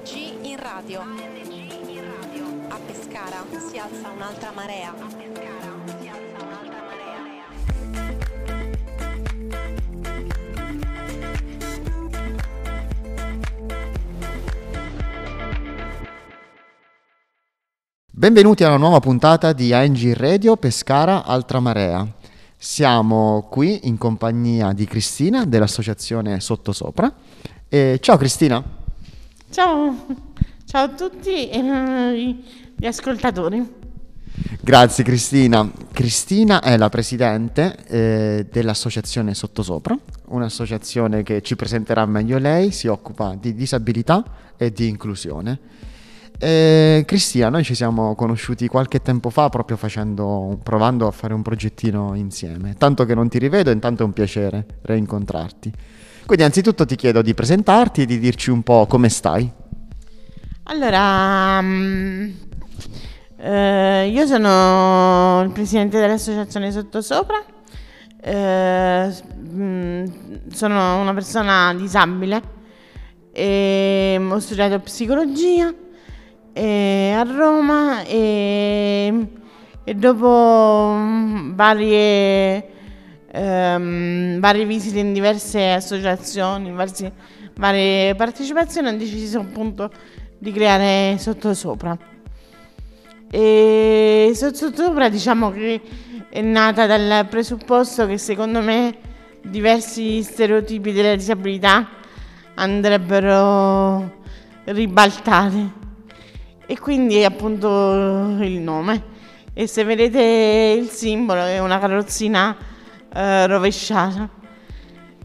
ANG in radio. A Pescara si alza un'altra marea. Benvenuti a una nuova puntata di ANG Radio Pescara Altra Marea. Siamo qui in compagnia di Cristina dell'associazione Sottosopra. E ciao Cristina. Ciao, ciao a tutti eh, gli ascoltatori. Grazie Cristina. Cristina è la presidente eh, dell'associazione Sottosopra, un'associazione che ci presenterà meglio lei, si occupa di disabilità e di inclusione. Eh, Cristina, noi ci siamo conosciuti qualche tempo fa proprio facendo, provando a fare un progettino insieme. Tanto che non ti rivedo, intanto è un piacere reincontrarti. Quindi anzitutto ti chiedo di presentarti e di dirci un po' come stai. Allora, um, eh, io sono il presidente dell'associazione Sottosopra, eh, mm, sono una persona disabile, e ho studiato psicologia eh, a Roma e, e dopo mm, varie, ehm, varie visite in diverse associazioni, in varie, partecipazioni, ho deciso appunto di creare Sottosopra. E Sottosopra diciamo che è nata dal presupposto che secondo me diversi stereotipi della disabilità andrebbero ribaltati e quindi appunto il nome. E se vedete il simbolo è una carrozzina eh, rovesciata.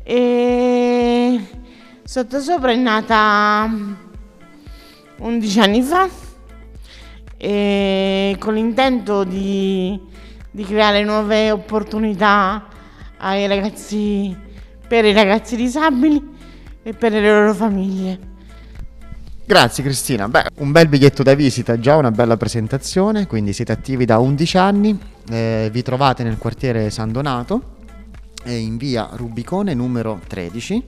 E sottosopra è nata 11 anni fa e con l'intento di, di creare nuove opportunità ai ragazzi, per i ragazzi disabili e per le loro famiglie. Grazie Cristina, Beh, un bel biglietto da visita, già una bella presentazione, quindi siete attivi da 11 anni, eh, vi trovate nel quartiere San Donato, in via Rubicone numero 13,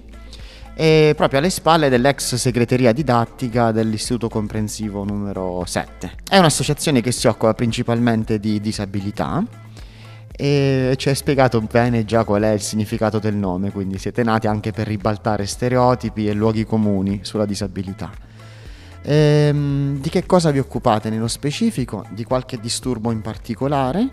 e proprio alle spalle dell'ex segreteria didattica dell'Istituto Comprensivo numero 7. È un'associazione che si occupa principalmente di disabilità e ci hai spiegato bene già qual è il significato del nome, quindi siete nati anche per ribaltare stereotipi e luoghi comuni sulla disabilità. Ehm, di che cosa vi occupate nello specifico? Di qualche disturbo in particolare?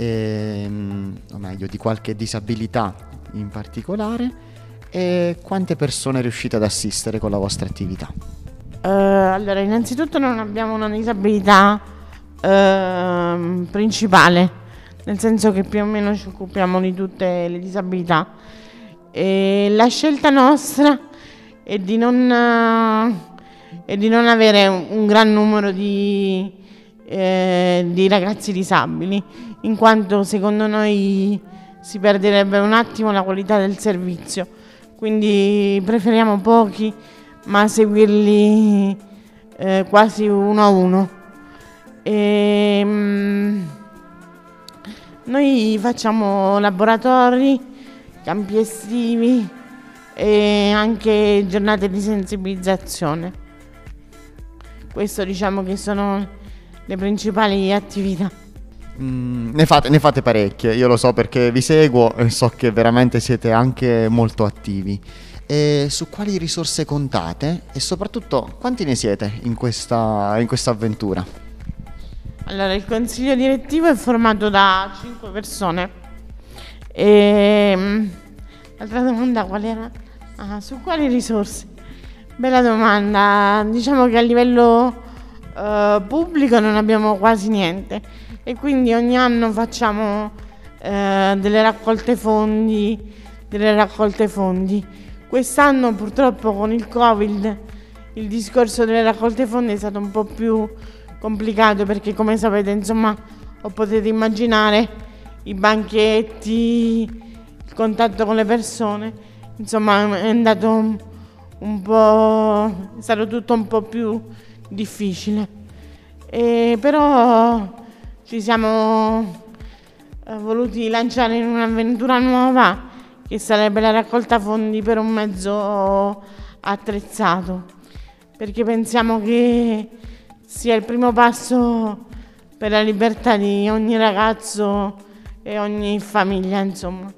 Ehm, o meglio, di qualche disabilità in particolare? E quante persone riuscite ad assistere con la vostra attività? Uh, allora, innanzitutto non abbiamo una disabilità uh, principale, nel senso che più o meno ci occupiamo di tutte le disabilità. E la scelta nostra è di non uh, e di non avere un, un gran numero di, eh, di ragazzi disabili, in quanto secondo noi si perderebbe un attimo la qualità del servizio. Quindi preferiamo pochi, ma seguirli eh, quasi uno a uno. E, mm, noi facciamo laboratori, campi estivi e anche giornate di sensibilizzazione. Questo diciamo che sono le principali attività. Mm, ne, fate, ne, fate, parecchie, io lo so perché vi seguo e so che veramente siete anche molto attivi. E su quali risorse contate e soprattutto quanti ne siete in questa, in questa avventura? Allora, il consiglio direttivo è formato da 5 persone. E mm, l'altra domanda qual era? Ah, su quali risorse? Bella domanda. Diciamo che a livello uh, pubblico non abbiamo quasi niente e quindi ogni anno facciamo uh, delle raccolte fondi, delle raccolte fondi. Quest'anno purtroppo con il Covid il discorso delle raccolte fondi è stato un po' più complicato perché come sapete insomma o potete immaginare i banchetti, il contatto con le persone, insomma è andato un po', è stato tutto un po' più difficile. E però ci siamo eh, voluti lanciare in un'avventura nuova che sarebbe la raccolta fondi per un mezzo attrezzato. perché pensiamo che sia il primo passo per la libertà di ogni ragazzo e ogni famiglia, insomma.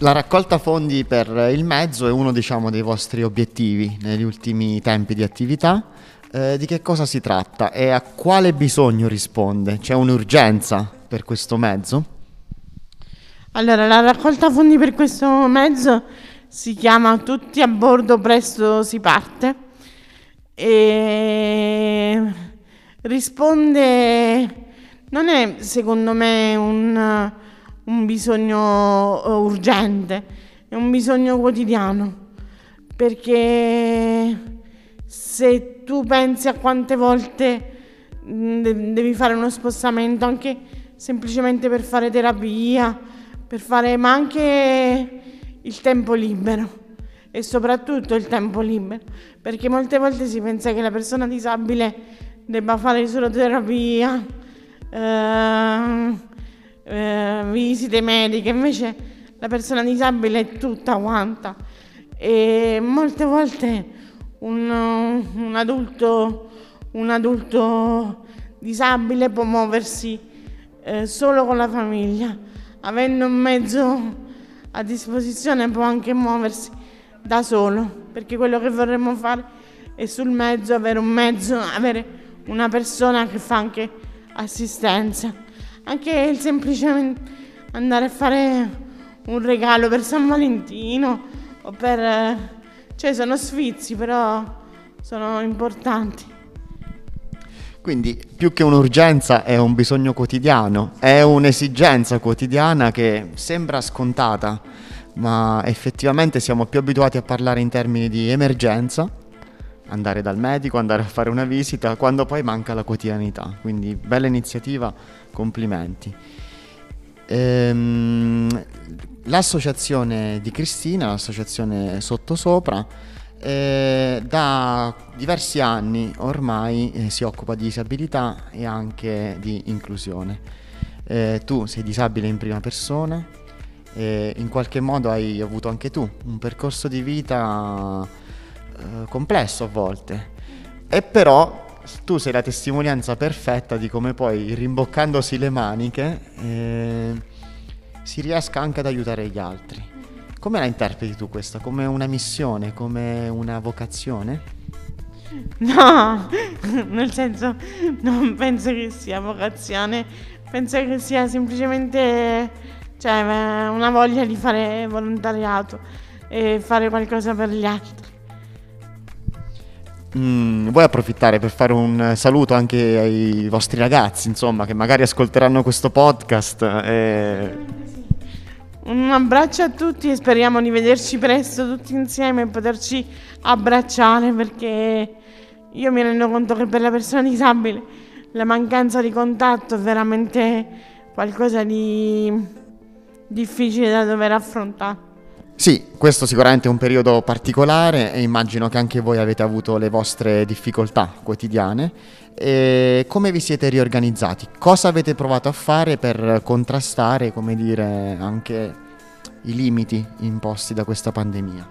La raccolta fondi per il mezzo è uno diciamo, dei vostri obiettivi negli ultimi tempi di attività. Eh, di che cosa si tratta e a quale bisogno risponde? C'è un'urgenza per questo mezzo? Allora, la raccolta fondi per questo mezzo si chiama Tutti a bordo, presto si parte e risponde, non è secondo me un, un bisogno eh, urgente, è un bisogno quotidiano, perché se tu pensi a quante volte mm, devi fare uno spostamento anche semplicemente per fare terapia, per fare ma anche il tempo libero. E soprattutto il tempo libero, perché molte volte si pensa che la persona disabile debba fare solo terapia, eh, eh, visite mediche, invece la persona disabile è tutta quanta. E molte volte un, un, adulto, un adulto disabile può muoversi eh, solo con la famiglia, avendo un mezzo a disposizione può anche muoversi da solo, perché quello che vorremmo fare è sul mezzo avere un mezzo, avere una persona che fa anche assistenza, anche il semplicemente andare a fare un regalo per San Valentino o per... cioè sono sfizi però sono importanti. Quindi più che un'urgenza è un bisogno quotidiano, è un'esigenza quotidiana che sembra scontata, ma effettivamente siamo più abituati a parlare in termini di emergenza, andare dal medico, andare a fare una visita, quando poi manca la quotidianità. Quindi bella iniziativa, complimenti. Ehm, l'associazione di Cristina, l'associazione Sottosopra, eh, da diversi anni ormai eh, si occupa di disabilità e anche di inclusione. Eh, tu sei disabile in prima persona e in qualche modo hai avuto anche tu un percorso di vita eh, complesso a volte. E però tu sei la testimonianza perfetta di come poi rimboccandosi le maniche eh, si riesca anche ad aiutare gli altri. Come la interpreti tu questa? Come una missione, come una vocazione? No, nel senso non penso che sia vocazione, penso che sia semplicemente cioè, una voglia di fare volontariato e fare qualcosa per gli altri. Mm, vuoi approfittare per fare un saluto anche ai vostri ragazzi, insomma, che magari ascolteranno questo podcast? E... Un abbraccio a tutti e speriamo di vederci presto tutti insieme e poterci abbracciare perché io mi rendo conto che per la persona disabile la mancanza di contatto è veramente qualcosa di difficile da dover affrontare. Sì, questo sicuramente è un periodo particolare e immagino che anche voi avete avuto le vostre difficoltà quotidiane. E come vi siete riorganizzati? Cosa avete provato a fare per contrastare, come dire, anche i limiti imposti da questa pandemia?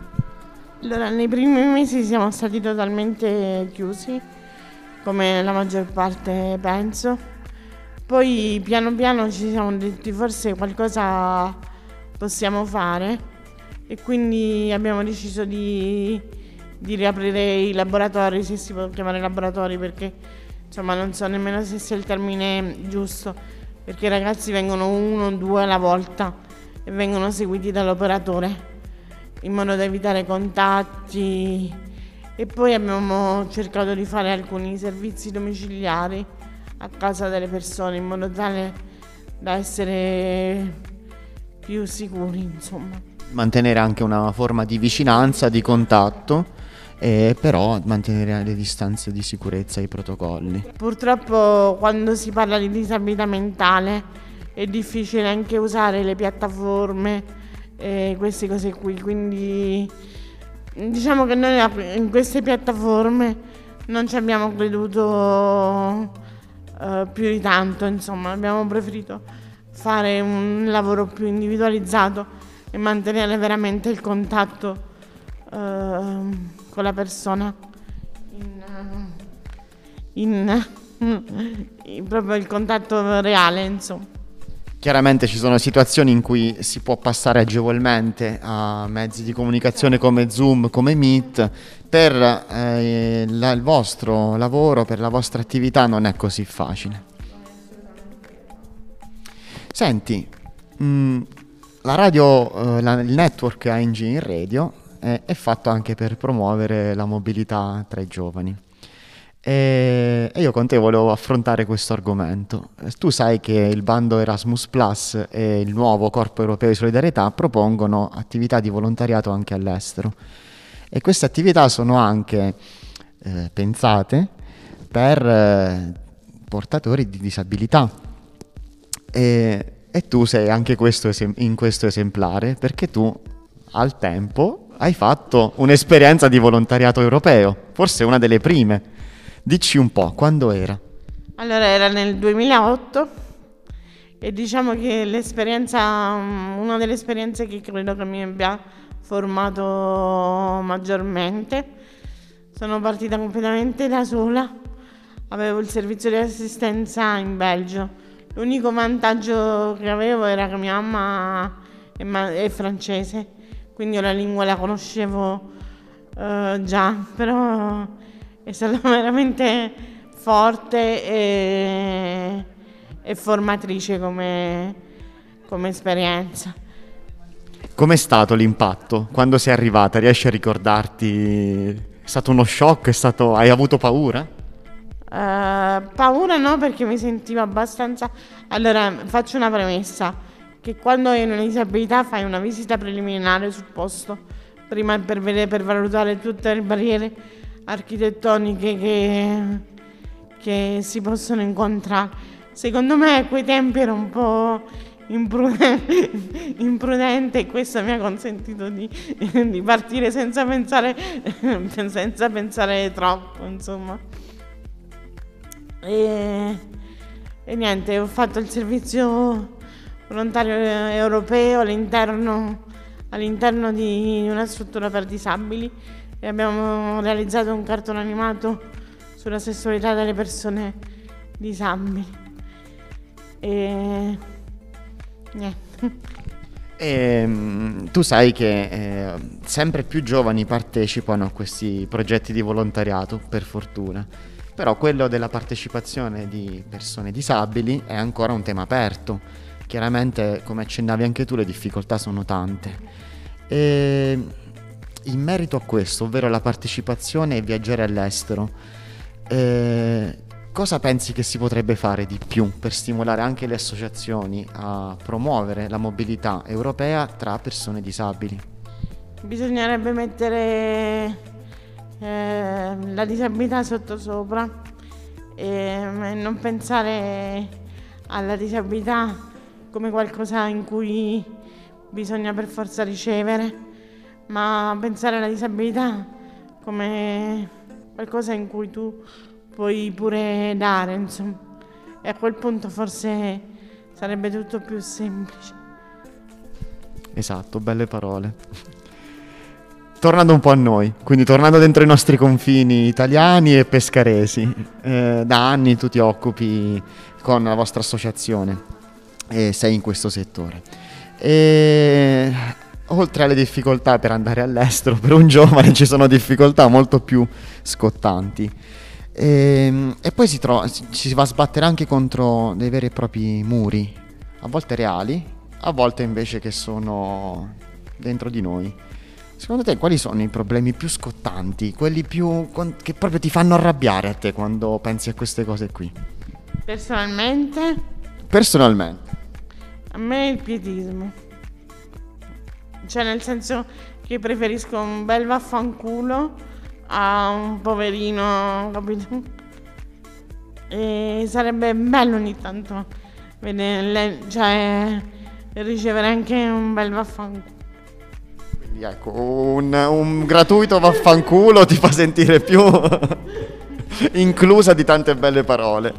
Allora, nei primi mesi siamo stati totalmente chiusi, come la maggior parte penso. Poi piano piano ci siamo detti forse qualcosa possiamo fare e quindi abbiamo deciso di, di riaprire i laboratori, se si può chiamare laboratori perché insomma non so nemmeno se sia il termine giusto, perché i ragazzi vengono uno o due alla volta e vengono seguiti dall'operatore in modo da evitare contatti. E poi abbiamo cercato di fare alcuni servizi domiciliari a casa delle persone in modo tale da essere più sicuri insomma mantenere anche una forma di vicinanza, di contatto, eh, però mantenere le distanze di sicurezza e i protocolli. Purtroppo quando si parla di disabilità mentale è difficile anche usare le piattaforme e queste cose qui, quindi diciamo che noi in queste piattaforme non ci abbiamo creduto uh, più di tanto, insomma, abbiamo preferito fare un lavoro più individualizzato e mantenere veramente il contatto eh, con la persona, in, in, in proprio il contatto reale, insomma. Chiaramente ci sono situazioni in cui si può passare agevolmente a mezzi di comunicazione come Zoom, come Meet, per eh, la, il vostro lavoro, per la vostra attività non è così facile. Senti, mh, mm, la radio, eh, la, il network ANG in radio è, è fatto anche per promuovere la mobilità tra i giovani. E, io con te volevo affrontare questo argomento. Tu sai che il bando Erasmus Plus e il nuovo Corpo Europeo di Solidarietà propongono attività di volontariato anche all'estero e queste attività sono anche eh, pensate per eh, portatori di disabilità. E, e tu sei anche questo esem- in questo esemplare perché tu al tempo hai fatto un'esperienza di volontariato europeo, forse una delle prime. Dici un po', quando era? Allora era nel 2008 e diciamo che l'esperienza, una delle esperienze che credo che mi abbia formato maggiormente. Sono partita completamente da sola, avevo il servizio di assistenza in Belgio. L'unico vantaggio che avevo era che mia mamma è, ma- è francese, quindi la lingua la conoscevo uh, già, però è stata veramente forte e, e formatrice come, come esperienza. Com'è stato l'impatto quando sei arrivata? Riesci a ricordarti? È stato uno shock? Stato... Hai avuto paura? Uh, paura no perché mi sentivo abbastanza... Allora faccio una premessa, che quando hai una disabilità fai una visita preliminare sul posto, prima per, vedere, per valutare tutte le barriere architettoniche che, che si possono incontrare. Secondo me a quei tempi era un po' imprudente e questo mi ha consentito di, di partire senza pensare, senza pensare troppo, insomma. E, e niente, ho fatto il servizio volontario europeo all'interno, all'interno di una struttura per disabili e abbiamo realizzato un cartone animato sulla sessualità delle persone disabili. E niente. E, ehm, tu sai che eh, sempre più giovani partecipano a questi progetti di volontariato, per fortuna. Però quello della partecipazione di persone disabili è ancora un tema aperto. Chiaramente, come accennavi anche tu, le difficoltà sono tante. E in merito a questo, ovvero la partecipazione e viaggiare all'estero, eh, cosa pensi che si potrebbe fare di più per stimolare anche le associazioni a promuovere la mobilità europea tra persone disabili? Bisognerebbe mettere eh, la disabilità sotto sopra e non pensare alla disabilità come qualcosa in cui bisogna per forza ricevere ma pensare alla disabilità come qualcosa in cui tu puoi pure dare, insomma. E a quel punto forse sarebbe tutto più semplice. Esatto, belle parole. Tornando un po' a noi, quindi tornando dentro i nostri confini italiani e pescaresi, eh, da anni tu ti occupi con la vostra associazione e sei in questo settore. E oltre alle difficoltà per andare all'estero, per un giovane ci sono difficoltà molto più scottanti. E, ehm, e poi si, trova, ci si va a sbattere anche contro dei veri e propri muri, a volte reali, a volte invece che sono dentro di noi. Secondo te quali sono i problemi più scottanti, quelli più che proprio ti fanno arrabbiare a te quando pensi a queste cose qui? Personalmente? Personalmente. A me il pietismo. Cioè, nel senso che preferisco un bel vaffanculo a un poverino, capito? E sarebbe bello ogni tanto vedere, cioè, ricevere anche un bel vaffanculo. Ecco, un, un gratuito vaffanculo ti fa sentire più inclusa di tante belle parole.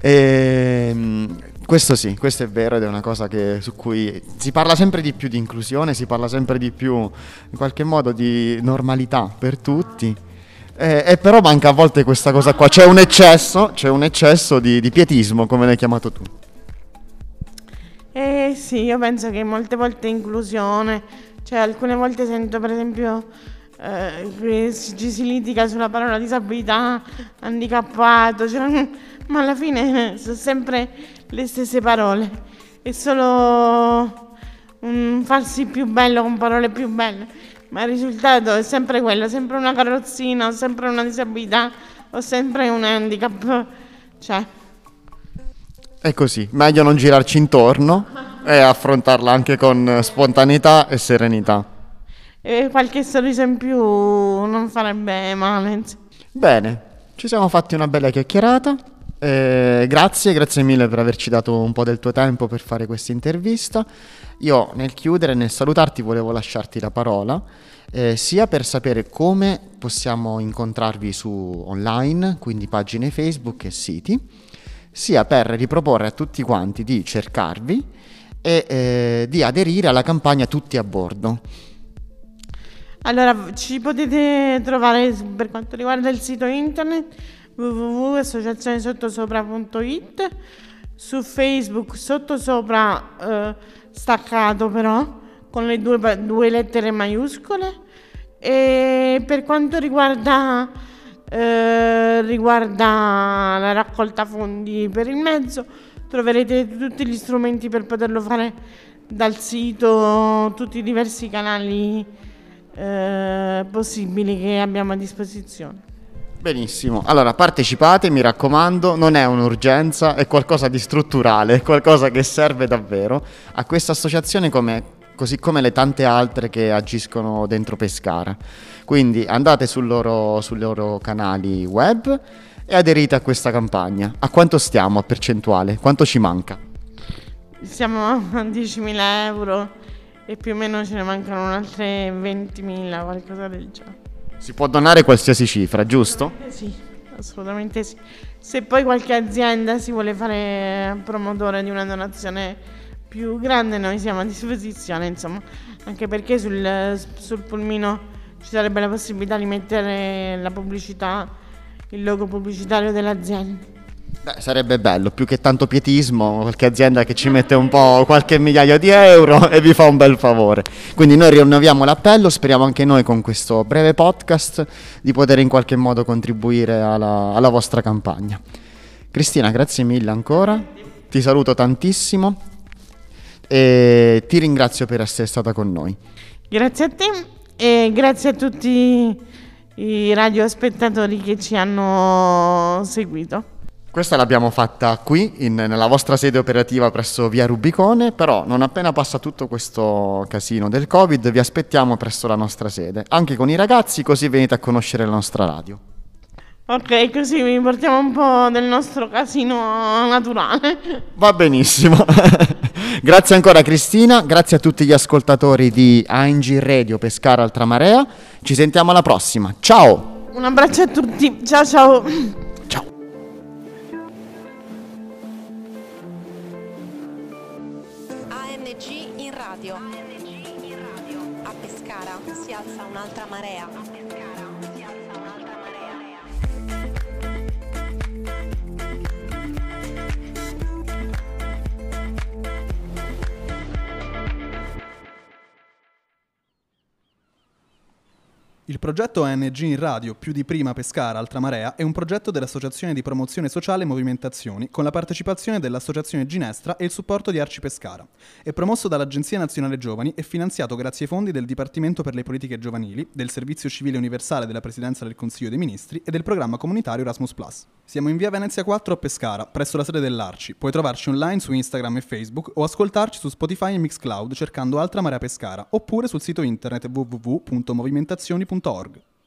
e, ehm, Questo sì, questo è vero ed è una cosa che, su cui si parla sempre di più di inclusione, si parla sempre di più in qualche modo di normalità per tutti. Eh, e però manca a volte questa cosa qua, c'è un eccesso, c'è un eccesso di, di pietismo, come l'hai chiamato tu. Eh sì, io penso che molte volte inclusione, cioè alcune volte sento per esempio eh, ci si litiga sulla parola disabilità, handicappato, cioè, ma alla fine sono sempre le stesse parole, è solo un farsi più bello con parole più belle, ma il risultato è sempre quello, sempre una carrozzina, sempre una disabilità, o sempre un handicap, cioè... È così, meglio non girarci intorno e affrontarla anche con spontaneità e serenità. E qualche sorriso in più non farebbe male. Bene, ci siamo fatti una bella chiacchierata. Eh, grazie, grazie mille per averci dato un po' del tuo tempo per fare questa intervista. Io nel chiudere, nel salutarti, volevo lasciarti la parola, eh, sia per sapere come possiamo incontrarvi su online, quindi pagine Facebook e siti, sia per riproporre a tutti quanti di cercarvi e eh, di aderire alla campagna Tutti a bordo. Allora, ci potete trovare per quanto riguarda il sito internet www.associazionesottosopra.it su Facebook sottosopra eh, staccato però con le due, due, lettere maiuscole e per quanto riguarda, eh, riguarda la raccolta fondi per il mezzo troverete tutti gli strumenti per poterlo fare dal sito, tutti i diversi canali eh, possibili che abbiamo a disposizione. Benissimo, allora partecipate, mi raccomando, non è un'urgenza, è qualcosa di strutturale, è qualcosa che serve davvero. A questa associazione come, così come le tante altre che agiscono dentro Pescara. Quindi andate sul loro, sui loro canali web e aderite a questa campagna. A quanto stiamo a percentuale? Quanto ci manca? Siamo a 10.000 euro e più o meno ce ne mancano altre 20.000, qualcosa del genere. Si può donare qualsiasi cifra, giusto? Eh sì, assolutamente sì. Se poi qualche azienda si vuole fare promotore di una donazione più grande, noi siamo a disposizione, insomma, anche perché sul, sul pulmino ci sarebbe la possibilità di mettere la pubblicità, il logo pubblicitario dell'azienda. Beh, sarebbe bello, più che tanto pietismo, qualche azienda che ci mette un po' qualche migliaio di euro e vi fa un bel favore. Quindi noi rinnoviamo l'appello, speriamo anche noi con questo breve podcast di poter in qualche modo contribuire alla, alla vostra campagna. Cristina, grazie mille ancora, ti saluto tantissimo e ti ringrazio per essere stata con noi. Grazie a te e grazie a tutti i radiospettatori che ci hanno seguito. Questa l'abbiamo fatta qui, in, nella vostra sede operativa presso via Rubicone, però non appena passa tutto questo casino del Covid vi aspettiamo presso la nostra sede, anche con i ragazzi, così venite a conoscere la nostra radio. Ok, così vi portiamo un po' del nostro casino naturale. Va benissimo. grazie ancora Cristina, grazie a tutti gli ascoltatori di ANG Radio Pescara Altramarea. Ci sentiamo alla prossima. Ciao! Un abbraccio a tutti. Ciao ciao. Il progetto ONG in radio Più di prima Pescara Altra Marea è un progetto dell'Associazione di Promozione Sociale Movimentazioni con la partecipazione dell'Associazione Ginestra e il supporto di Arci Pescara. È promosso dall'Agenzia Nazionale Giovani e finanziato grazie ai fondi del Dipartimento per le Politiche Giovanili, del Servizio Civile Universale della Presidenza del Consiglio dei Ministri e del programma comunitario Erasmus+. Siamo in via Venezia 4 a Pescara, presso la sede dell'Arci. Puoi trovarci online su Instagram e Facebook o ascoltarci su Spotify e Mixcloud cercando Altra Marea Pescara oppure sul sito internet www.radiocomunitaria.org.